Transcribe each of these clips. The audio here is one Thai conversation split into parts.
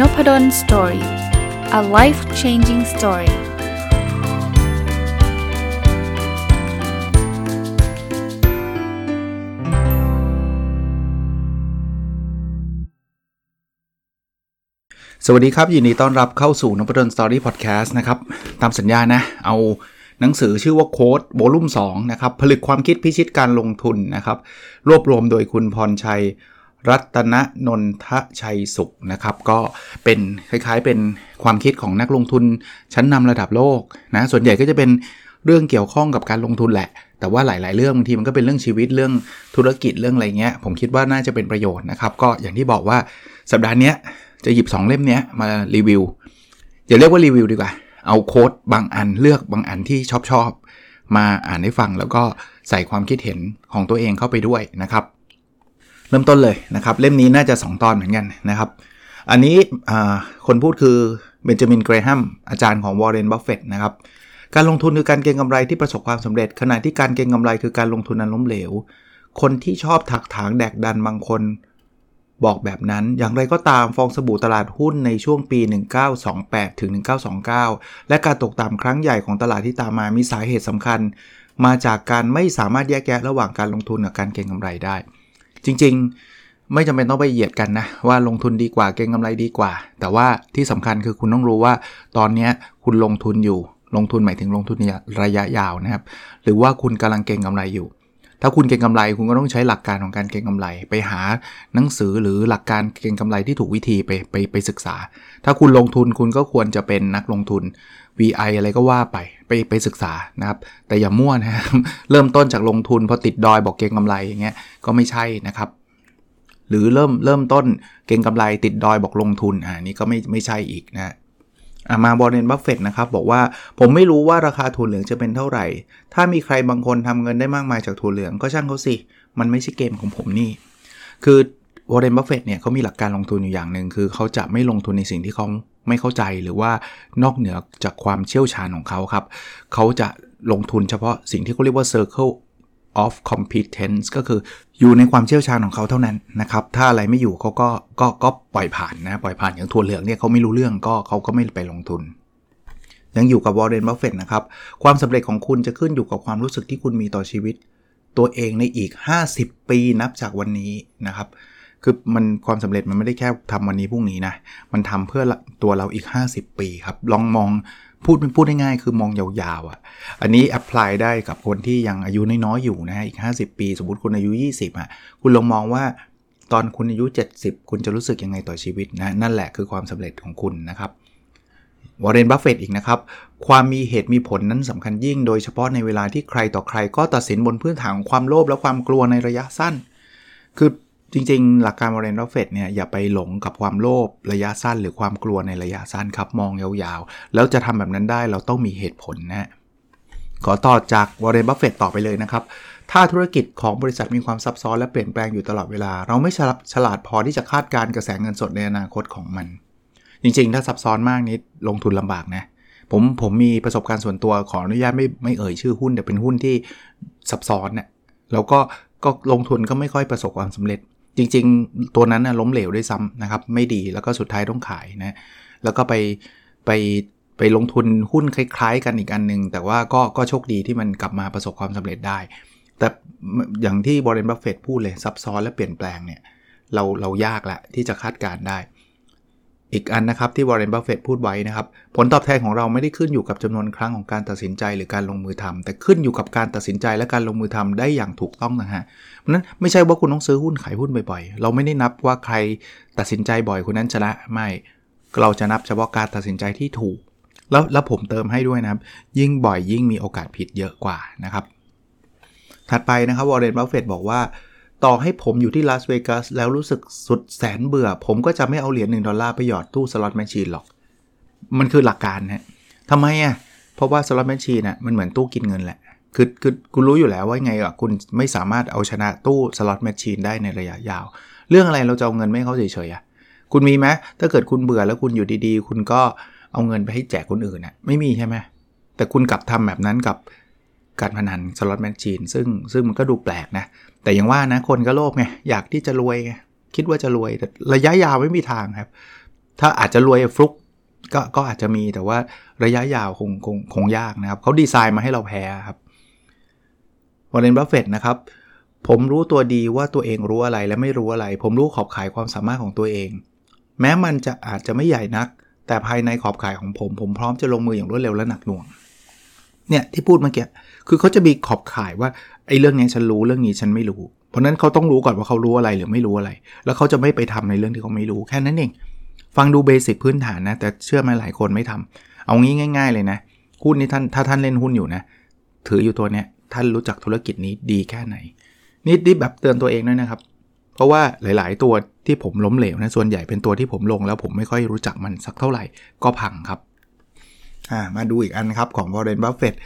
Noppadol Story a life changing story สวัสดีครับ ยินดีต้อนรับเข้าสู่นพดล Story Podcast นะครับ ตามสัญญานะ เอาหนังสือชื่อว่า Quote Volume 2นะครับ ผลึกความคิดพิชิตการลงทุนนะครับ รวบรวมโดยคุณพรชัย รัตนนนทชัยสุขนะครับ ก็เป็นคล้ายๆเป็นความคิดของนักลงทุนชั้นนำระดับโลกนะส่วนใหญ่ก็จะเป็นเรื่องเกี่ยวข้องกับการลงทุนแหละ แต่ว่าหลาย ๆ เรื่องบางทีมันก็เป็นเรื่องชีวิตเรื่องธุรกิจเรื่องอะไรเงี้ย ผมคิดว่าน่าจะเป็นประโยชน์นะครับ ก็อย่างที่บอกว่าสัปดาห์นี้จะหยิบ 2 เล่มนี้มารีวิวอย่าเรียกว่ารีวิวดีกว่า เอาโค้ดบางอันเลือกบางอันที่ชอบชอบมาอ่านให้ฟังแล้วก็ใส่ความคิดเห็นของตัวเองเข้าไปด้วยนะครับ เริ่มต้นเลยนะครับ เล่มนี้น่าจะ 2 ตอนเหมือนกันนะครับ อันนี้คนพูดคือเบนจามินเกรแฮมอาจารย์ของวอร์เรนบัฟเฟตนะครับการลงทุนคือการเก็งกำไรที่ประสบความสำเร็จ ขณะที่การเก็งกำไรคือการลงทุนนั้นล้มเหลว คนที่ชอบถากถางแดกดันบางคนบอกแบบนั้น อย่างไรก็ตามฟองสบู่ตลาดหุ้นในช่วงปี 1928 ถึง 1929 และการตกต่ำครั้งใหญ่ของตลาดที่ตามมามีสาเหตุสำคัญ มาจากการไม่สามารถแยกแยะระหว่างการลงทุนกับการเก็งกำไรได้ จริง ๆ ไม่จำเป็นต้องไปเหยียดกันนะ ว่าลงทุนดีกว่าเก็งกำไรดีกว่า แต่ว่าที่สำคัญคือคุณต้องรู้ว่าตอนนี้คุณลงทุนอยู่ ลงทุนหมายถึงลงทุนระยะยาวนะครับ หรือว่าคุณกำลังเก็งกำไรอยู่ ถ้าคุณเก็งกำไรคุณก็ต้องใช้หลักการของการเก็งกำไร ไปหาหนังสือหรือหลักการเก็งกำไรที่ถูกวิธีไปไปไปศึกษา ถ้าคุณลงทุนคุณก็ควรจะเป็นนักลงทุน VI อะไรก็ว่าไปไปไปศึกษานะครับ แต่อย่ามั่วนะเริ่มต้นจากลงทุนพอติดดอยบอกเก็งกำไรอย่างเงี้ยก็ไม่ใช่นะครับ หรือเริ่มเริ่มต้นเก็งกำไรติดดอยบอกลงทุนอ่านี่ก็ไม่ไม่ใช่อีกนะมาวอร์เรนบัฟเฟตนะครับ บอกว่าผมไม่รู้ว่าราคาถั่วเหลืองจะเป็นเท่าไหร่ ถ้ามีใครบางคนทำเงินได้มากมายจากถั่วเหลืองก็ช่างเขาสิ มันไม่ใช่เกมของผมนี่ คือ วอร์เรนบัฟเฟตเนี่ยเขามีหลักการลงทุนอยู่อย่างหนึ่งคือเขาจะไม่ลงทุนในสิ่งที่เขาไม่เข้าใจหรือว่านอกเหนือจากความเชี่ยวชาญของเขาครับ เขาจะลงทุนเฉพาะสิ่งที่เขาเรียกว่า circle of competence ก็คืออยู่ในความเชี่ยวชาญของเขาเท่านั้นนะครับ ถ้าอะไรไม่อยู่เขาก็ก็ก็ปล่อยผ่านนะ ปล่อยผ่านอย่างถั่วเหลืองเนี่ยเขาไม่รู้เรื่องก็เขาก็ไม่ไปลงทุน ยังอยู่กับวอร์เรนบัฟเฟตนะครับ ความสำเร็จของคุณจะขึ้นอยู่กับความรู้สึกที่คุณมีต่อชีวิต ตัวเองในอีก 50 ปีนับจากวันนี้นะครับ คือมันความสำเร็จมันไม่ได้แค่ทำวันนี้พรุ่งนี้นะ มันทำเพื่อตัวเราอีก 50 ปีครับ ลองมองพูดพูดง่ายๆคือมองยาวๆอะ อันนี้ apply ได้กับคนที่ยังอายุน้อยๆอยู่นะฮะอีก 50 ปี สมมติคุณอายุ 20อะคุณลองมองว่าตอนคุณอายุ 70 คุณจะรู้สึกยังไงต่อชีวิตนะนั่นแหละคือความสำเร็จของคุณนะครับวอร์เรนบัฟเฟตอีกนะครับ ความมีเหตุมีผลนั้นสำคัญยิ่ง โดยเฉพาะในเวลาที่ใครต่อใครก็ตัดสินบนพื้นฐานของความโลภและความกลัวในระยะสั้น คือ จริงๆ หลักการวอร์เรนบัฟเฟตเนี่ยอย่าไปหลงกับความโลภระยะสั้น หรือความกลัวในระยะสั้นครับ มองยาวๆ แล้วจะทำแบบนั้นได้เราต้องมีเหตุผลนะขอต่อจากวอร์เรนบัฟเฟตต่อไปเลยนะครับ ถ้าธุรกิจของบริษัทมีความซับซ้อนและเปลี่ยนแปลงอยู่ตลอดเวลา เราไม่ฉลาดพอที่จะคาดการณ์กระแสเงินสดในอนาคตของมัน จริงๆ ถ้าซับซ้อนมากนี่ลงทุนลำบากนะผมผมมีประสบการณ์ส่วนตัวขออนุญาตไม่ไม่เอ่ยชื่อหุ้นแต่เป็นหุ้นที่ซับซ้อนเนะ่ยแล้วก็ก็ลงทุนก็ไม่ค่อยประสบความสำเร็จ จริง ๆ ตัวนั้นนะล้มเหลวด้วยซ้ำนะครับ ไม่ดีแล้วก็สุดท้ายต้องขายนะแล้วก็ไปไปไปลงทุนหุ้นคล้ายๆ กันอีกอันหนึ่งแต่ว่าก็ก็โชคดีที่มันกลับมาประสบความสำเร็จได้ แต่อย่างที่วอร์เรนบัฟเฟตพูดเลยซับซ้อนและเปลี่ยนแปลงเนี่ยเราเรายากละที่จะคาดการณ์ได้ อีกอันนะครับที่วอร์เรนบัฟเฟตพูดไว้นะครับ ผลตอบแทนของเราไม่ได้ขึ้นอยู่กับจำนวนครั้งของการตัดสินใจหรือการลงมือทำแต่ขึ้นอยู่กับการตัดสินใจและการลงมือทำได้อย่างถูกต้องนะฮะเพราะนั้นไม่ใช่ว่าคุณต้องซื้อหุ้นขายหุ้นบ่อยๆ เราไม่ได้นับว่าใครตัดสินใจบ่อยคนนั้นชนะไม่เราจะนับเฉพาะการตัดสินใจที่ถูก แล้วแล้วผมเติมให้ด้วยนะครับ ยิ่งบ่อยยิ่งมีโอกาสผิดเยอะกว่านะครับ ถัดไปนะครับวอร์เรนบัฟเฟตบอกว่า ต่อให้ผมอยู่ที่ลาสเวกัสแล้วรู้สึกสุดแสนเบื่อ ผมก็จะไม่เอาเหรียญหนึ่งดอลลาร์ไปหยอดตู้สล็อตแมชชีนหรอก มันคือหลักการนะทำไมอะ เพราะว่าสล็อตแมชชีนอะมันเหมือนตู้กินเงินแหละ คือคือคุณรู้อยู่แล้วว่าไงอะคุณไม่สามารถเอาชนะตู้สล็อตแมชชีนได้ในระยะยาว เรื่องอะไรเราจะเอาเงินให้เขาเฉยๆอะคุณมีไหมถ้าเกิดคุณเบื่อแล้วคุณอยู่ดีๆ คุณก็เอาเงินไปให้แจกคนอื่นอะไม่มีใช่ไหมแต่คุณกลับทำแบบนั้นกับ การพนันสล็อตแมชชีนซึ่งซึ่งมันก็ดูแปลกนะ แต่อย่างว่านะคนก็โลภไงอยากที่จะรวยไงคิดว่าจะรวยแต่ระยะยาวไม่มีทางครับ ถ้าอาจจะรวยฟลุกก็ก็อาจจะมีแต่ว่าระยะยาวคงคงคงยากนะครับเขาดีไซน์มาให้เราแพ้ครับวอร์เรนบัฟเฟตนะครับ ผมรู้ตัวดีว่าตัวเองรู้อะไรและไม่รู้อะไร ผมรู้ขอบข่ายความสามารถของตัวเอง แม้มันจะอาจจะไม่ใหญ่นัก แต่ภายในขอบข่ายของผม ผมพร้อมจะลงมืออย่างรวดเร็วและหนักหน่วง เนี่ยที่พูดเมื่อกี้คือเขาจะมีขอบข่ายว่าไอ้เรื่องนี้ฉันรู้เรื่องนี้ฉันไม่รู้ เพราะนั้นเขาต้องรู้ก่อนว่าเขารู้อะไรหรือไม่รู้อะไร แล้วเขาจะไม่ไปทำในเรื่องที่เขาไม่รู้แค่นั้นเองฟังดูเบสิกพื้นฐานนะ แต่เชื่อไหมหลายคนไม่ทำเอางี้ง่าย ๆ เลยนะหุ้นนี้ท่านถ้าท่านเล่นหุ้นอยู่นะ ถืออยู่ตัวเนี้ยท่านรู้จักธุรกิจนี้ดีแค่ไหนนี่ดิแบบเตือนตัวเองด้วยนะครับ เพราะว่าหลาย ๆ ตัวที่ผมล้มเหลวนะส่วนใหญ่เป็นตัวที่ผมลงแล้วผมไม่ค่อยรู้จักมันสักเท่าไหร่ก็พังครับ อ่ามาดูอีกอันครับของ Warren Buffett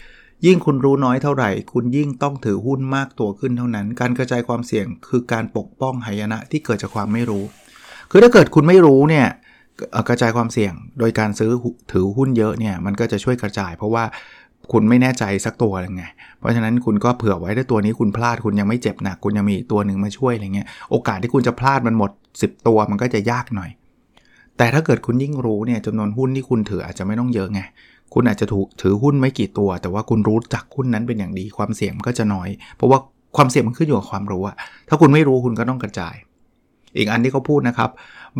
ยิ่งคุณรู้น้อยเท่าไหร่ คุณยิ่งต้องถือหุ้นมากตัวขึ้นเท่านั้น การกระจายความเสี่ยงคือการปกป้องหายนะที่เกิดจากความไม่รู้ คือถ้าเกิดคุณไม่รู้เนี่ยกระจายความเสี่ยง โดยการซื้อถือหุ้นเยอะเนี่ยมันก็จะช่วยกระจาย เพราะว่าคุณไม่แน่ใจสักตัวอะไรไง เพราะฉะนั้นคุณก็เผื่อไว้ถ้าตัวนี้คุณพลาดคุณยังไม่เจ็บหนักคุณยังมีตัวหนึ่งมาช่วยอะไรเงี้ย โอกาสที่คุณจะพลาดมันหมด 10 ตัวมันก็จะยากหน่อย แต่ถ้าเกิดคุณยิ่งรู้เนี่ยจำนวนหุ้นที่คุณถืออาจจะไม่ต้องเยอะไง คุณอาจจะถูกถือหุ้นไม่กี่ตัว แต่ว่าคุณรู้จักหุ้นนั้นเป็นอย่างดี ความเสี่ยงก็จะน้อย เพราะว่าความเสี่ยงมันขึ้นอยู่กับความรู้อะถ้าคุณไม่รู้คุณก็ต้องกระจาย อีกอันที่เขาพูดนะครับ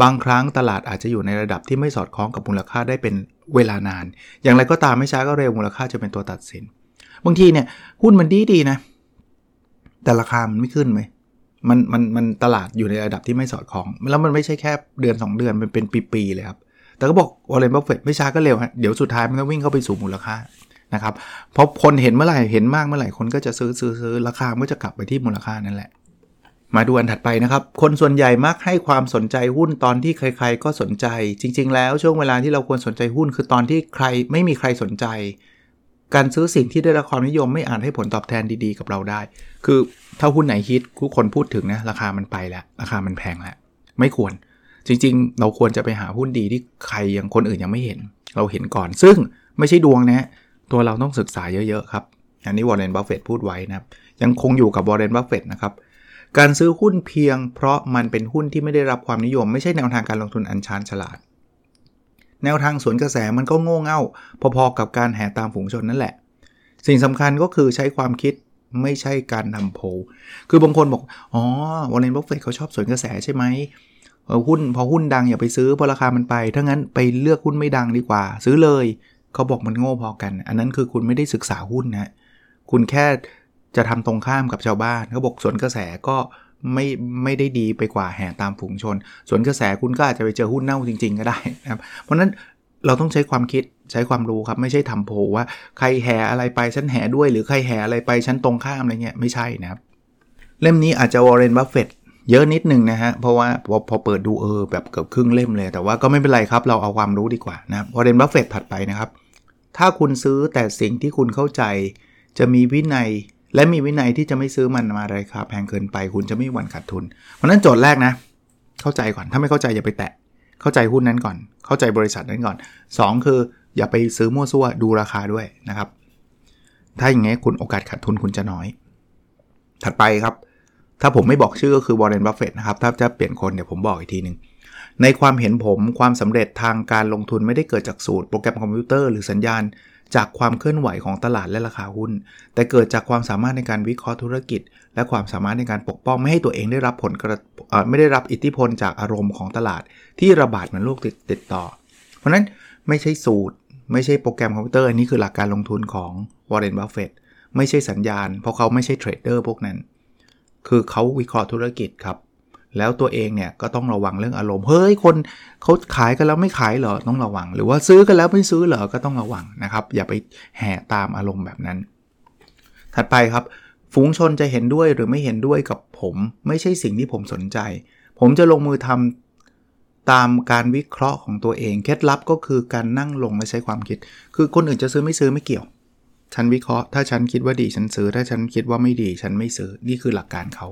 บางครั้งตลาดอาจจะอยู่ในระดับที่ไม่สอดคล้องกับมูลค่าได้เป็นเวลานาน อย่างไรก็ตามไม่ช้าก็เร็วมูลค่าจะเป็นตัวตัดสิน บางทีเนี่ยหุ้นมันดีดีนะ แต่ราคามันไม่ขึ้นไหม มันมันมันตลาดอยู่ในระดับที่ไม่สอดคล้อง แล้วมันไม่ใช่แค่เดือน 2 เดือนมันเป็นปีๆเลยครับ แต่ก็บอกวอร์เรนบัฟเฟตไม่ช้าก็เร็วฮะเดี๋ยวสุดท้ายมันก็วิ่งเข้าไปสู่มูลค่านะครับเพราะคนเห็นเมื่อไหร่เห็นมากเมื่อไหร่คนก็จะซื้อซื้อซื้อราคาก็จะกลับไปที่มูลค่านั่นแหละ มาดูอันถัดไปนะครับ คนส่วนใหญ่มักให้ความสนใจหุ้นตอนที่ใคร ๆ ก็สนใจ จริง ๆ แล้วช่วงเวลาที่เราควรสนใจหุ้นคือตอนที่ใครไม่มีใครสนใจ การซื้อสิ่งที่ได้รับความนิยมไม่อาจให้ผลตอบแทนดีๆ กับเราได้ คือถ้าหุ้นไหนฮิตทุกคนพูดถึงนะราคามันไปแล้ว ราคามันแพงแล้ว ไม่ควร จริงๆ เราควรจะไปหาหุ้นดีที่ใครยังคนอื่นยังไม่เห็น เราเห็นก่อน ซึ่งไม่ใช่ดวงนะ ตัวเราต้องศึกษาเยอะๆครับ อันนี้วอร์เรนบัฟเฟตพูดไว้นะครับ ยังคงอยู่กับวอร์เรนบัฟเฟตนะครับ การซื้อหุ้นเพียง เพราะมันเป็นหุ้นที่ไม่ได้รับความนิยม ไม่ใช่แนวทางการลงทุนอันชาญฉลาด แนวทางสวนกระแสมันก็โง่เง่า พอๆกับการแห่ตามฝูงชนนั่นแหละ สิ่งสำคัญก็คือใช้ความคิดไม่ใช่การทำโพลคือบางคนบอก อ๋อวอร์เรนบัฟเฟตเขาชอบสวนกระแสใช่ไหมหุ้นพอหุ้นดังอย่าไปซื้อเพราะราคามันไป ถ้างั้นไปเลือกหุ้นไม่ดังดีกว่า ซื้อเลย เขาบอกมันโง่พอกัน อันนั้นคือคุณไม่ได้ศึกษาหุ้นนะ คุณแค่จะทำตรงข้ามกับชาวบ้านเขาบอกสวนกระแสก็ ไม่ไม่ได้ดีไปกว่าแห่ตามฝูงชน สวนกระแสคุณก็อาจจะไปเจอหุ้นเน่าจริง ๆ ก็ได้นะครับเพราะนั้นเราต้องใช้ความคิดใช้ความรู้ครับไม่ใช่ทำโพลว่าใครแห่อะไรไปฉันแห่ด้วย หรือใครแห่อะไรไปฉันตรงข้ามอะไรเงี้ยไม่ใช่นะครับเล่มนี้อาจจะวอร์เรนบัฟเฟตเยอะนิดนึงนะฮะ เพราะว่าพอพอเปิดดูเออแบบเกือบครึ่งเล่มเลย แต่ว่าก็ไม่เป็นไรครับ เราเอาความรู้ดีกว่านะวอร์เรนบัฟเฟตถัดไปนะครับ ถ้าคุณซื้อแต่สิ่งที่คุณเข้าใจ จะมีวินัย และมีวินัยที่จะไม่ซื้อมันมาราคาแพงเกินไปคุณจะไม่หวั่นขาดทุน เพราะนั้นโจทย์แรกนะ เข้าใจก่อนถ้าไม่เข้าใจอย่าไปแตะ เข้าใจหุ้นนั้นก่อน เข้าใจบริษัทนั้นก่อน 2 คืออย่าไปซื้อมั่วซั่วดูราคาด้วยนะครับ ถ้าอย่างงี้คุณโอกาสขาดทุนคุณจะน้อย ถัดไปครับ ถ้าผมไม่บอกชื่อก็คือวอร์เรนบัฟเฟตนะครับถ้าจะเปลี่ยนคนเดี๋ยวผมบอกอีกทีหนึ่งในความเห็นผมความสำเร็จทางการลงทุนไม่ได้เกิดจากสูตรโปรแกรมคอมพิวเตอร์หรือสัญญาณ จากความเคลื่อนไหวของตลาดและราคาหุ้น แต่เกิดจากความสามารถในการวิเคราะห์ธุรกิจ และความสามารถในการปกป้องไม่ให้ตัวเองได้รับผลกระไม่ได้รับอิทธิพลจากอารมณ์ของตลาด ที่ระบาดเหมือนโรคติดติดต่อ เพราะนั้นไม่ใช่สูตร ไม่ใช่โปรแกรมคอมพิวเตอร์อันนี้คือหลักการลงทุนของวอร์เรนบัฟเฟตไม่ใช่สัญญาณ เพราะเขาไม่ใช่เทรดเดอร์พวกนั้น คือเขาวิเคราะห์ธุรกิจครับ แล้วตัวเองเนี่ยก็ต้องระวังเรื่องอารมณ์ เฮ้ย คนเขาขายกันแล้วไม่ขายเหรอ ต้องระวัง หรือว่าซื้อกันแล้วไม่ซื้อเหรอ ก็ต้องระวังนะครับ อย่าไปแห่ตามอารมณ์แบบนั้น ถัดไปครับ ฝูงชนจะเห็นด้วยหรือไม่เห็นด้วยกับผม ไม่ใช่สิ่งที่ผมสนใจ ผมจะลงมือทำตามการวิเคราะห์ของตัวเอง เคล็ดลับก็คือการนั่งลงและใช้ความคิด คือคนอื่นจะซื้อไม่ซื้อไม่เกี่ยว ฉันวิเคราะห์ ถ้าฉันคิดว่าดีฉันซื้อ ถ้าฉันคิดว่าไม่ดี ฉันไม่ซื้อ นี่คือหลักการเขา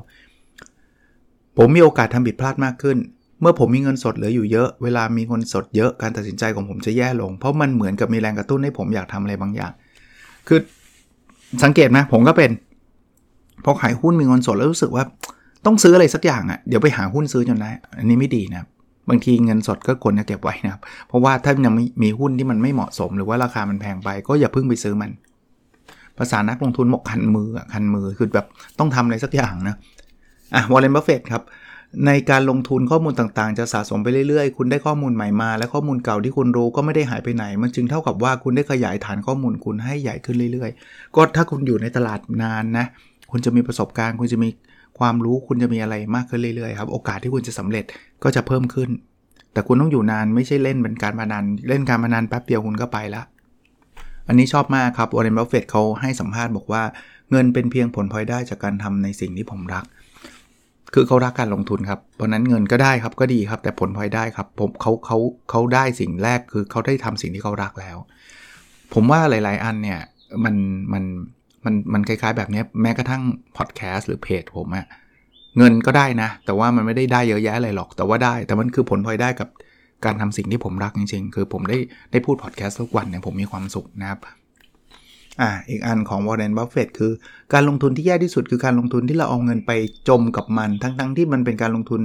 ผมมีโอกาสทำผิดพลาดมากขึ้น เมื่อผมมีเงินสดเหลืออยู่เยอะ เวลามีเงินสดเยอะการตัดสินใจของผมจะแย่ลง เพราะมันเหมือนกับมีแรงกระตุ้นให้ผมอยากทำอะไรบางอย่าง คือสังเกตไหมผมก็เป็น พอขายหุ้นมีเงินสดแล้วรู้สึกว่าต้องซื้ออะไรสักอย่างอะ่ะเดี๋ยวไปหาหุ้นซื้อจนได้ อันนี้ไม่ดีนะบางทีเงินสดก็ควรจะเก็บไว้นะครับ เพราะว่าถ้ายังมีหุ้นที่มันไม่เหมาะสม หรือว่าราคามันแพงไป ก็อย่าเพิ่งไปซื้อมัน ภาษานักลงทุนบอกคันมือคันมือคือแบบต้องทำอะไรสักอย่างนะ อะวอร์เรนบัฟเฟตครับในการลงทุนข้อมูลต่างๆ จะสะสมไปเรื่อยๆ คุณได้ข้อมูลใหม่มา และข้อมูลเก่าที่คุณรู้ก็ไม่ได้หายไปไหน มันจึงเท่ากับว่าคุณได้ขยายฐานข้อมูลคุณให้ใหญ่ขึ้นเรื่อยๆ ก็ถ้าคุณอยู่ในตลาดนานนะ คุณจะมีประสบการณ์ คุณจะมีความรู้ คุณจะมีอะไรมากขึ้นเรื่อยๆครับ โอกาสที่คุณจะสำเร็จก็จะเพิ่มขึ้น แต่คุณต้องอยู่นานไม่ใช่เล่นเป็นการพนัน เล่นการพนันแป๊บเดียวคุณก็ไปละ อันนี้ชอบมากครับวอร์เรนบัฟเฟตเขาให้สัมภาษณ์บอกว่า เงินเป็นเพียงผลพลอยได้จากการทำในสิ่งที่ผมรัก คือเขารักการลงทุนครับ เพราะนั้นเงินก็ได้ครับก็ดีครับ แต่ผลพลอยได้ครับผมเขาเขาเขาได้สิ่งแรกคือเขาได้ทำสิ่งที่เขารักแล้ว ผมว่าหลาย ๆ อันเนี่ยมันมันมันมันคล้าย ๆ แบบนี้แม้กระทั่งพอดแคสต์หรือเพจผมอะเงินก็ได้นะ แต่ว่ามันไม่ได้ได้เยอะแยะอะไรหรอกแต่ว่าได้ แต่มันคือผลพลอยได้กับการทำสิ่งที่ผมรักจริง ๆ คือผมได้ได้พูดพอดแคสต์ทุกวันเนี่ยผมมีความสุขนะครับ อ่าอีกอันของวอร์เรนบัฟเฟตคือการลงทุนที่แย่ที่สุดคือการลงทุนที่เราเอาเงินไปจมกับมัน ทั้งๆ ที่มันเป็นการลงทุน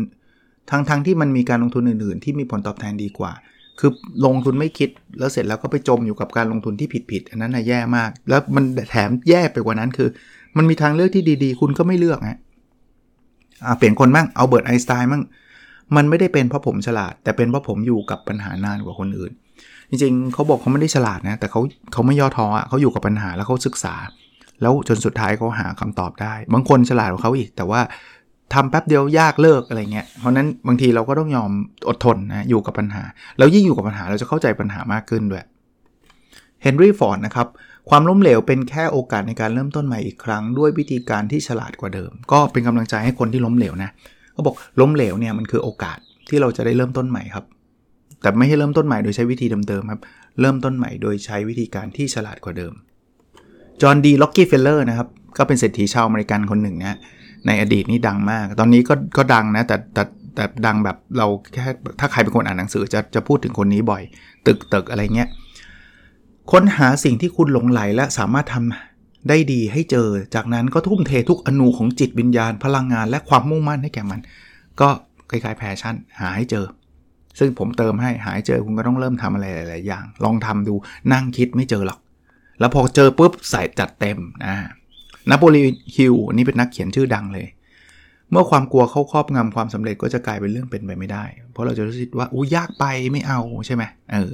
ทั้งๆ ที่มันมีการลงทุนอื่นๆ ที่มีผลตอบแทนดีกว่า คือลงทุนไม่คิดแล้วเสร็จแล้วก็ไปจมอยู่กับการลงทุนที่ผิดๆอันนั้นน่ะแย่มาก แล้วมันแถมแย่ไปกว่านั้นคือ มันมีทางเลือกที่ดีๆ คุณก็ไม่เลือกฮะอ่าเปลี่ยนคนบ้างเอาเบิร์ตไอน์สไตน์บ้างมันไม่ได้เป็นเพราะผมฉลาด แต่เป็นเพราะผมอยู่กับปัญหานานกว่าคนอื่น จริงๆเขาบอกเขาไม่ได้ฉลาดนะ แต่เขาเขาไม่ย่อท้ออะเขาอยู่กับปัญหาแล้วเขาศึกษา แล้วจนสุดท้ายเขาหาคำตอบได้ บางคนฉลาดกว่าเขาอีก แต่ว่าทำแป๊บเดียวยากเลิกอะไรเงี้ย เพราะนั้นบางทีเราก็ต้องยอมอดทนนะอยู่กับปัญหา แล้วยิ่งอยู่กับปัญหาเราจะเข้าใจปัญหามากขึ้นด้วยเฮนรี่ฟอร์ดนะครับความล้มเหลวเป็นแค่โอกาสในการเริ่มต้นใหม่อีกครั้ง ด้วยวิธีการที่ฉลาดกว่าเดิม ก็เป็นกำลังใจให้คนที่ล้มเหลวนะเขาบอกล้มเหลวเนี่ยมันคือโอกาสที่เราจะได้เริ่มต้นใหม่ครับ แต่ไม่ให้เริ่มต้นใหม่โดยใช้วิธีเดิมๆครับ เริ่มต้นใหม่โดยใช้วิธีการที่ฉลาดกว่าเดิม จอห์นดีร็อกกี้เฟลเลอร์นะครับ ก็เป็นเศรษฐีชาวอเมริกันคนหนึ่งนะในอดีตนี่ดังมาก ตอนนี้ก็ก็ดังนะ แต่แต่แต่ดังแบบเราแค่ถ้าใครเป็นคนอ่านหนังสือจะจะพูดถึงคนนี้บ่อย ตึกตึกอะไรเงี้ย ค้นหาสิ่งที่คุณหลงไหลและสามารถทำได้ดีให้เจอ จากนั้นก็ทุ่มเททุกอนูของจิตวิญญาณ พลังงาน และความมุ่งมั่นให้แก่มัน ก็คล้ายๆแพชชั่น หาให้เจอ ซึ่งผมเติมให้หายเจอคุณก็ต้องเริ่มทำอะไรหลาย ๆ อย่าง ลองทำดูนั่งคิดไม่เจอหรอก แล้วพอเจอปุ๊บใส่จัดเต็มนะนโปเลียนฮิลล์นี่เป็นนักเขียนชื่อดังเลย เมื่อความกลัวเข้าครอบงำความสำเร็จก็จะกลายเป็นเรื่องเป็นไปไม่ได้ เพราะเราจะรู้สึกว่าอู้ยากไปไม่เอาใช่ไหมเออ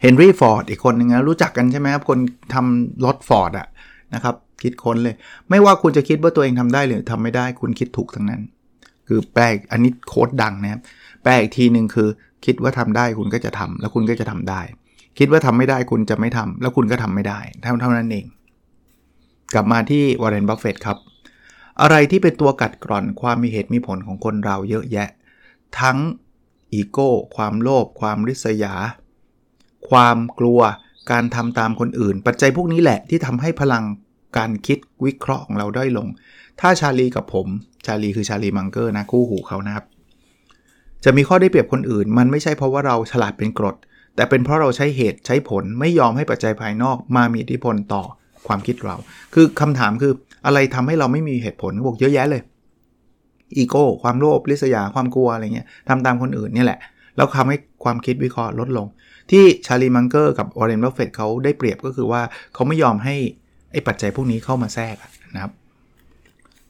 เฮนรี่ฟอร์ดอีกคนนึงนะรู้จักกันใช่ไหมครับคนทำรถฟอร์ดอะนะครับคิดค้นเลย ไม่ว่าคุณจะคิดว่าตัวเองทำได้หรือทำไม่ได้ คุณคิดถูกทั้งนั้น คือแปลอันนี้ quote ดังนะครับแปลอีกทีหนึ่งคือคิดว่าทำได้คุณก็จะทำแล้วคุณก็จะทำได้ คิดว่าทำไม่ได้คุณจะไม่ทำแล้วคุณก็ทำไม่ได้เท่าเท่านั้นเอง กลับมาที่วอร์เรนบัฟเฟตครับ อะไรที่เป็นตัวกัดกร่อนความมีเหตุมีผลของคนเราเยอะแยะ ทั้งอีโก้ความโลภความริษยา ความกลัวการทำตามคนอื่น ปัจจัยพวกนี้แหละที่ทำให้พลังการคิดวิเคราะห์ของเราด้อยลง ถ้าชาลีกับผม ชาลีคือชาลีมังเกอร์นะคู่หูเขานะครับ จะมีข้อได้เปรียบคนอื่น มันไม่ใช่เพราะว่าเราฉลาดเป็นกรด แต่เป็นเพราะเราใช้เหตุใช้ผลไม่ยอมให้ปัจจัยภายนอกมามีอิทธิพลต่อความคิดเรา คือคำถามคืออะไรทำให้เราไม่มีเหตุผลบอกเยอะแยะเลย อีโก้ ความโลภริษยา ความกลัวอะไรเงี้ยทำตามคนอื่นนี่แหละ แล้วทำให้ความคิดวิเคราะห์ลดลง ที่ชาลีมังเกอร์กับวอร์เรนบัฟเฟตเขาได้เปรียบก็คือว่าเขาไม่ยอมให้ไอ้ปัจจัยพวกนี้เข้ามาแทรกนะครับ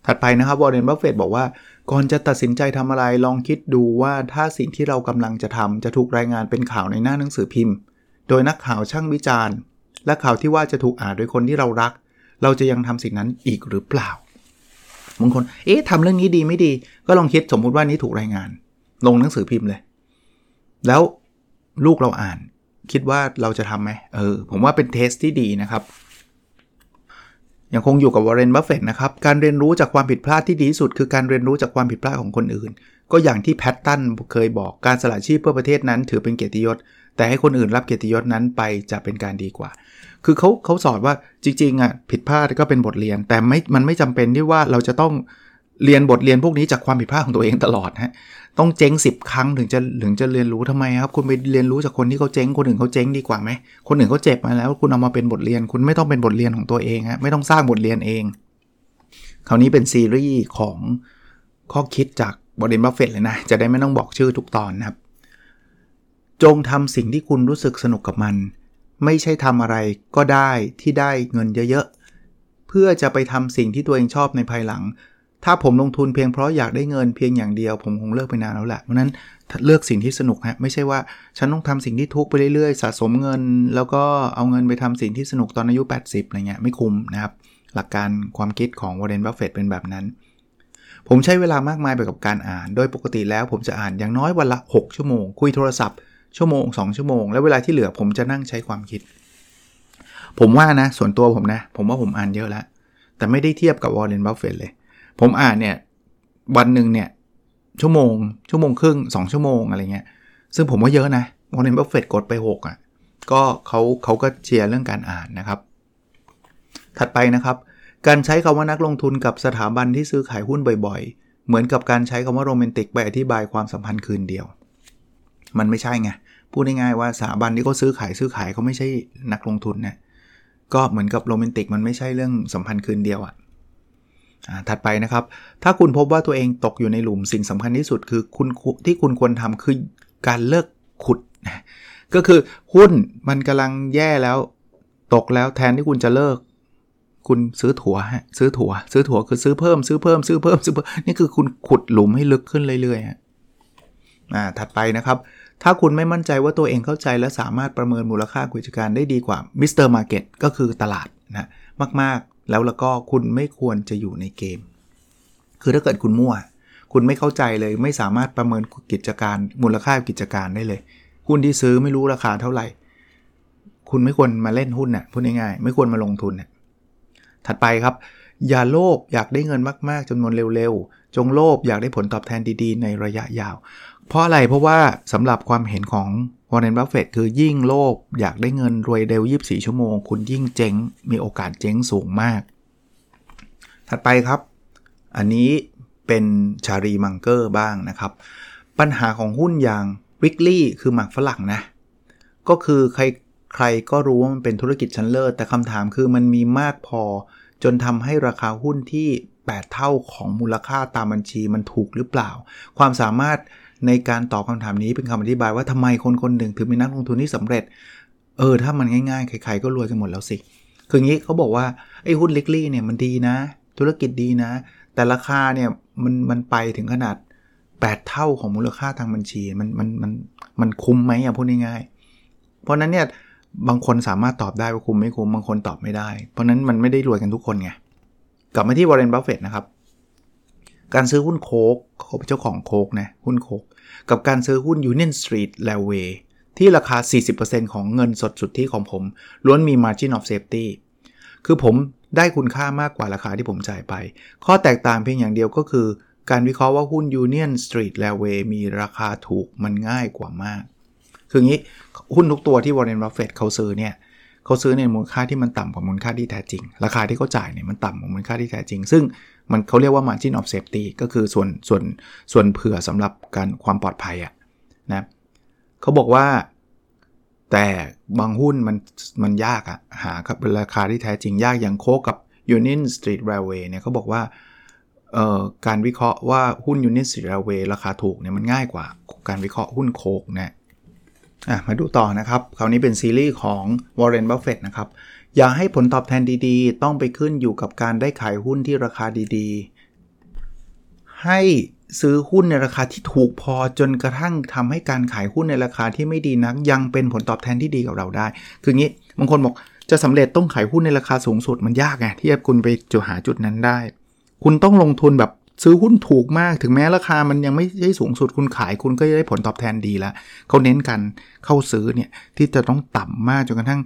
ถัดไปนะครับวอร์เรนบัฟเฟตบอกว่า ก่อนจะตัดสินใจทำอะไรลองคิดดูว่าถ้าสิ่งที่เรากำลังจะทำจะถูกรายงานเป็นข่าวในหน้าหนังสือพิมพ์ โดยนักข่าวช่างวิจารณ์ และข่าวที่ว่าจะถูกอ่านโดยคนที่เรารัก เราจะยังทำสิ่งนั้นอีกหรือเปล่าบางคน เอ๊ะทำเรื่องนี้ดีไม่ดี ก็ลองคิดสมมุติว่านี้ถูกรายงาน ลงหนังสือพิมพ์เลย แล้วลูกเราอ่าน คิดว่าเราจะทำไหมเออ ผมว่าเป็น test ที่ดีนะครับ ยังคงอยู่กับวอร์เรนบัฟเฟตนะครับ การเรียนรู้จากความผิดพลาดที่ดีที่สุด คือการเรียนรู้จากความผิดพลาดของคนอื่น ก็อย่างที่แพตตันเคยบอกการสละชีพเพื่อประเทศนั้น ถือเป็นเกียรติยศ แต่ให้คนอื่นรับเกียรติยศนั้นไปจะเป็นการดีกว่า คือเขาเขาสอนว่าจริงๆอะผิดพลาดก็เป็นบทเรียน แต่ไม่มันไม่จำเป็นที่ว่าเราจะต้อง เรียนบทเรียนพวกนี้จากความผิดพลาดของตัวเองตลอดฮะต้องเจ๊ง 10 ครั้งถึงจะถึงจะเรียนรู้ทำไมครับ คุณไปเรียนรู้จากคนที่เขาเจ๊งคนอื่นเขาเจ๊งดีกว่าไหมคนอื่นเขาเจ็บมาแล้ว คุณเอามาเป็นบทเรียน คุณไม่ต้องเป็นบทเรียนของตัวเองฮะไม่ต้องสร้างบทเรียนเอง คราวนี้เป็นซีรีส์ของข้อคิดจากวอร์เรนบัฟเฟตเลยนะ จะได้ไม่ต้องบอกชื่อทุกตอนนะครับ จงทำสิ่งที่คุณรู้สึกสนุกกับมัน ไม่ใช่ทำอะไรก็ได้ที่ได้เงินเยอะๆเพื่อจะไปทำสิ่งที่ตัวเองชอบในภายหลัง ถ้าผมลงทุนเพียงเพราะอยากได้เงินเพียงอย่างเดียว ผมคงเลิกไปนานแล้วแหละเพราะนั้นเลือกสิ่งที่สนุกฮะไม่ใช่ว่าฉันต้องทำสิ่งที่ทุกข์ไปเรื่อยๆ สะสมเงิน แล้วก็เอาเงินไปทำสิ่งที่สนุกตอนอายุ 80อะไรเงี้ยไม่คุ้มนะครับหลักการความคิดของวอร์เรนบัฟเฟตเป็นแบบนั้น ผมใช้เวลามากมายไปกับการอ่าน โดยปกติแล้วผมจะอ่านอย่างน้อยวันละ 6 ชั่วโมง คุยโทรศัพท์ชั่วโมง 2 ชั่วโมง แล้วเวลาที่เหลือผมจะนั่งใช้ความคิด ผมว่านะ ส่วนตัวผมนะ ผมว่าผมอ่านเยอะแล้ว แต่ไม่ได้เทียบกับวอร์เรนบัฟเฟตเลย ผมอ่านเนี่ยวันหนึ่งเนี่ยชั่วโมง ชั่วโมงครึ่ง 2 ชั่วโมงอะไรเงี้ย ซึ่งผมว่าเยอะนะวอร์เรนบัฟเฟตกดไป 6อะก็เขาเขาก็เชียร์เรื่องการอ่านนะครับ ถัดไปนะครับ การใช้คำว่านักลงทุนกับสถาบันที่ซื้อขายหุ้นบ่อยๆ เหมือนกับการใช้คำว่าโรแมนติกไปอธิบายความสัมพันธ์คืนเดียว มันไม่ใช่ไงพูดง่ายๆว่าสถาบันที่เขาซื้อขายซื้อขายเขาไม่ใช่นักลงทุนนะก็เหมือนกับโรแมนติกมันไม่ใช่เรื่องสัมพันธ์คืนเดียวอะ่ะ ถัดไปนะครับ ถ้าคุณพบว่าตัวเองตกอยู่ในหลุมสิ่งสำคัญที่สุดคือคุณที่คุณควรทำคือการเลิกขุด ก็คือหุ้นมันกำลังแย่แล้ว ตกแล้วแทนที่คุณจะเลิก คุณซื้อถั่วฮะซื้อถั่วซื้อถั่วคือซื้อเพิ่มซื้อเพิ่มซื้อเพิ่มซื้อเพิ่มนี่คือคุณขุดหลุมให้ลึกขึ้นเรื่อยๆฮะอ่าถัดไปนะครับถ้าคุณไม่มั่นใจว่าตัวเองเข้าใจและสามารถประเมินมูลค่ากิจการได้ดีกว่า Mr. Market ก็คือตลาดนะมากๆ แล้วแล้วก็คุณไม่ควรจะอยู่ในเกม คือถ้าเกิดคุณมั่ว คุณไม่เข้าใจเลยไม่สามารถประเมินกิจการมูลค่ากิจการได้เลยหุ้นที่ซื้อไม่รู้ราคาเท่าไหร่ คุณไม่ควรมาเล่นหุ้นน่ะพูดง่ายๆไม่ควรมาลงทุนน่ะถัดไปครับ อย่าโลภอยากได้เงินมากๆจำนวนเร็วๆ จงโลภอยากได้ผลตอบแทนดีๆ ในระยะยาว เพราะอะไรเพราะว่าสำหรับความเห็นของวอร์เรนบัฟเฟตคือยิ่งโลภอยากได้เงินรวยเร็ว 24 ชั่วโมง คุณยิ่งเจ๊ง มีโอกาสเจ๊งสูงมาก ถัดไปครับ อันนี้เป็นชาลีมังเกอร์บ้างนะครับ ปัญหาของหุ้นอย่าง Wrigley คือหมากฝรั่งนะ ก็คือใครใครก็รู้ว่ามันเป็นธุรกิจชั้นเลิศแต่คำถามคือมันมีมากพอ จนทำให้ราคาหุ้นที่ 8 เท่าของมูลค่าตามบัญชีมันถูกหรือเปล่า ความสามารถ ในการตอบคำถามนี้เป็นคำอธิบายว่าทำไมคนคนหนึ่งถึงเป็นนักลงทุนที่สำเร็จ เออ ถ้ามันง่ายๆ ใครๆ ก็รวยกันหมดแล้วสิ คืองี้เขาบอกว่า ไอ้หุ้นเล็กลี่เนี่ยมันดีนะ ธุรกิจดีนะ แต่ราคาเนี่ยมันมันไปถึงขนาด 8 เท่าของมูลค่าทางบัญชี มันมันมันมันคุ้มไหมอะพูดง่ายๆ เพราะนั้นเนี่ยบางคนสามารถตอบได้ว่าคุ้มไม่คุ้มบางคนตอบไม่ได้ เพราะนั้นมันไม่ได้รวยกันทุกคนไงกลับมาที่วอร์เรนบัฟเฟตนะครับ การซื้อหุ้น Coke เขาเป็นเจ้าของ Coke นะหุ้น Coke กับการซื้อหุ้น Union Street Railway ที่ราคา 40%ของเงินสดสุทธิของผมล้วนมี margin of safety คือผมได้คุณค่ามากกว่าราคาที่ผมจ่ายไป ข้อแตกต่างเพียงอย่างเดียวก็คือ การวิเคราะห์ว่าหุ้น Union Street Railway มีราคาถูกมันง่ายกว่ามาก คืองี้หุ้นทุกตัวที่ Warren Buffett เขาซื้อเนี่ยเขาซื้อในมูลค่าที่มันต่ำกว่ามูลค่าที่แท้จริง ราคาที่เขาจ่ายเนี่ยมันต่ำกว่ามูลค่าที่แท้จริง ซึ่ง มันเขาเรียกว่า margin of safety ก็คือส่วนส่วนส่วนเผื่อสำหรับการความปลอดภัยอะนะเขาบอกว่า แต่บางหุ้นมันมันยากอะหาครับราคาที่แท้จริงยากอย่างโคกับ Union Street Railway เนี่ยเขาบอกว่าการวิเคราะห์ว่าหุ้น Union Street Railway ราคาถูกเนี่ยมันง่ายกว่าการวิเคราะห์หุ้นโคกนะ มาดูต่อนะครับ คราวนี้เป็นซีรีส์ของ Warren Buffett นะครับ อย่าให้ผลตอบแทนดีๆ ต้องไปขึ้นอยู่กับการได้ขายหุ้นที่ราคาดีๆ ให้ซื้อหุ้นในราคาที่ถูกพอจนกระทั่งทำให้การขายหุ้นในราคาที่ไม่ดีนัก ยังเป็นผลตอบแทนที่ดีกับเราได้ คืองี้บางคนบอกจะสำเร็จต้องขายหุ้นในราคาสูงสุดมันยากไงที่จะคุณไปจุหาจุดนั้นได้ คุณต้องลงทุนแบบ ซื้อหุ้นถูกมากถึงแม้ราคามันยังไม่ใช่สูงสุดคุณขายคุณก็จะได้ผลตอบแทนดีแล้วเขาเน้นกันเข้าซื้อเนี่ยที่จะต้องต่ำมากจนกระทั่ง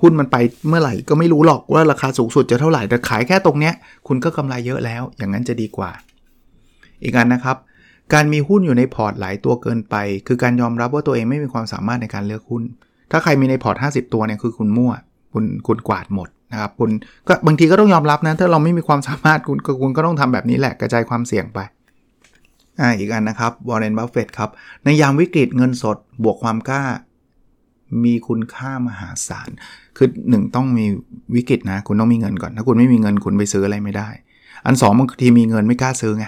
หุ้นมันไปเมื่อไหร่ก็ไม่รู้หรอกว่าราคาสูงสุดจะเท่าไหร่แต่ขายแค่ตรงเนี้ยคุณก็กำไรเยอะแล้ว อย่างนั้นจะดีกว่า อีกอันนะครับ การมีหุ้นอยู่ในพอร์ตหลายตัวเกินไป คือการยอมรับว่าตัวเองไม่มีความสามารถในการเลือกหุ้น ถ้าใครมีในพอร์ต 50 ตัวเนี่ยคือคุณมั่วคุณคุณกวาดหมด นะครับคุณก็บางทีก็ต้องยอมรับนะ ถ้าเราไม่มีความสามารถคุณคุณก็ต้องทำแบบนี้แหละกระจายความเสี่ยงไปอ่าอีกอันนะครับวอร์เรนบัฟเฟตครับ ในยามวิกฤตเงินสดบวกความกล้า มีคุณค่ามหาศาล คือหนึ่งต้องมีวิกฤตนะ คุณต้องมีเงินก่อน ถ้าคุณไม่มีเงินคุณไปซื้ออะไรไม่ได้ อันสองบางทีมีเงินไม่กล้าซื้อไง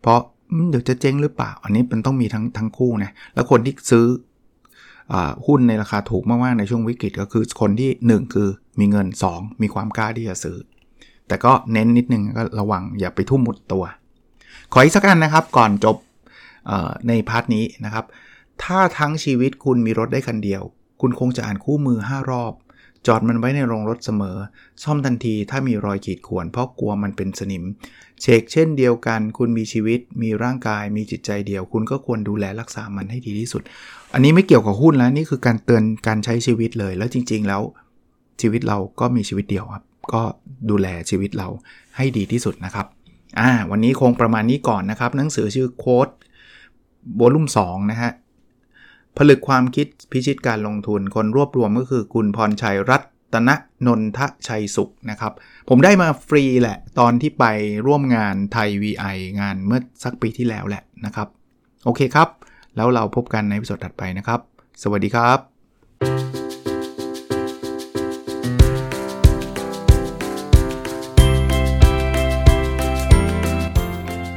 เพราะเดี๋ยวจะเจ๊งหรือเปล่า อันนี้มันต้องมีทั้งทั้งคู่นะ แล้วคนที่ซื้ออหุ้นในราคาถูกมากๆในช่วงวิกฤตก็คือคนที่ 1 คือ มีเงิน 2 มีความกล้าที่จะซื้อ แต่ก็เน้นนิดนึงก็ระวังอย่าไปทุ่มหมดตัว ขออีกสักอันนะครับก่อนจบในพาร์ทนี้นะครับ ถ้าทั้งชีวิตคุณมีรถได้คันเดียว คุณคงจะอ่านคู่มือ 5 รอบ จอดมันไว้ในโรงรถเสมอ ซ่อมทันทีถ้ามีรอยขีดข่วน เพราะกลัวมันเป็นสนิม เช็คเช่นเดียวกัน คุณมีชีวิต มีร่างกาย มีจิตใจเดียว คุณก็ควรดูแลรักษามันให้ดีที่สุด อันนี้ไม่เกี่ยวกับหุ้นแล้วนี่คือการเตือนการใช้ชีวิตเลยแล้วจริง ๆ แล้ว ชีวิตเราก็มีชีวิตเดียวครับ ก็ดูแลชีวิตเราให้ดีที่สุดนะครับอ่าวันนี้คงประมาณนี้ก่อนนะครับ หนังสือชื่อโค้ดโวลุ่ม2นะฮะผลึกความคิดพิชิตการลงทุนคนรวบรวมก็คือคุณพรชัยรัตนนนทชัยสุขนะครับ ผมได้มาฟรีแหละ ตอนที่ไปร่วมงานไทย VI งานเมื่อสักปีที่แล้วแหละนะครับ โอเคครับ แล้วเราพบกันในวิดีโอถัดไปนะครับ สวัสดีครับ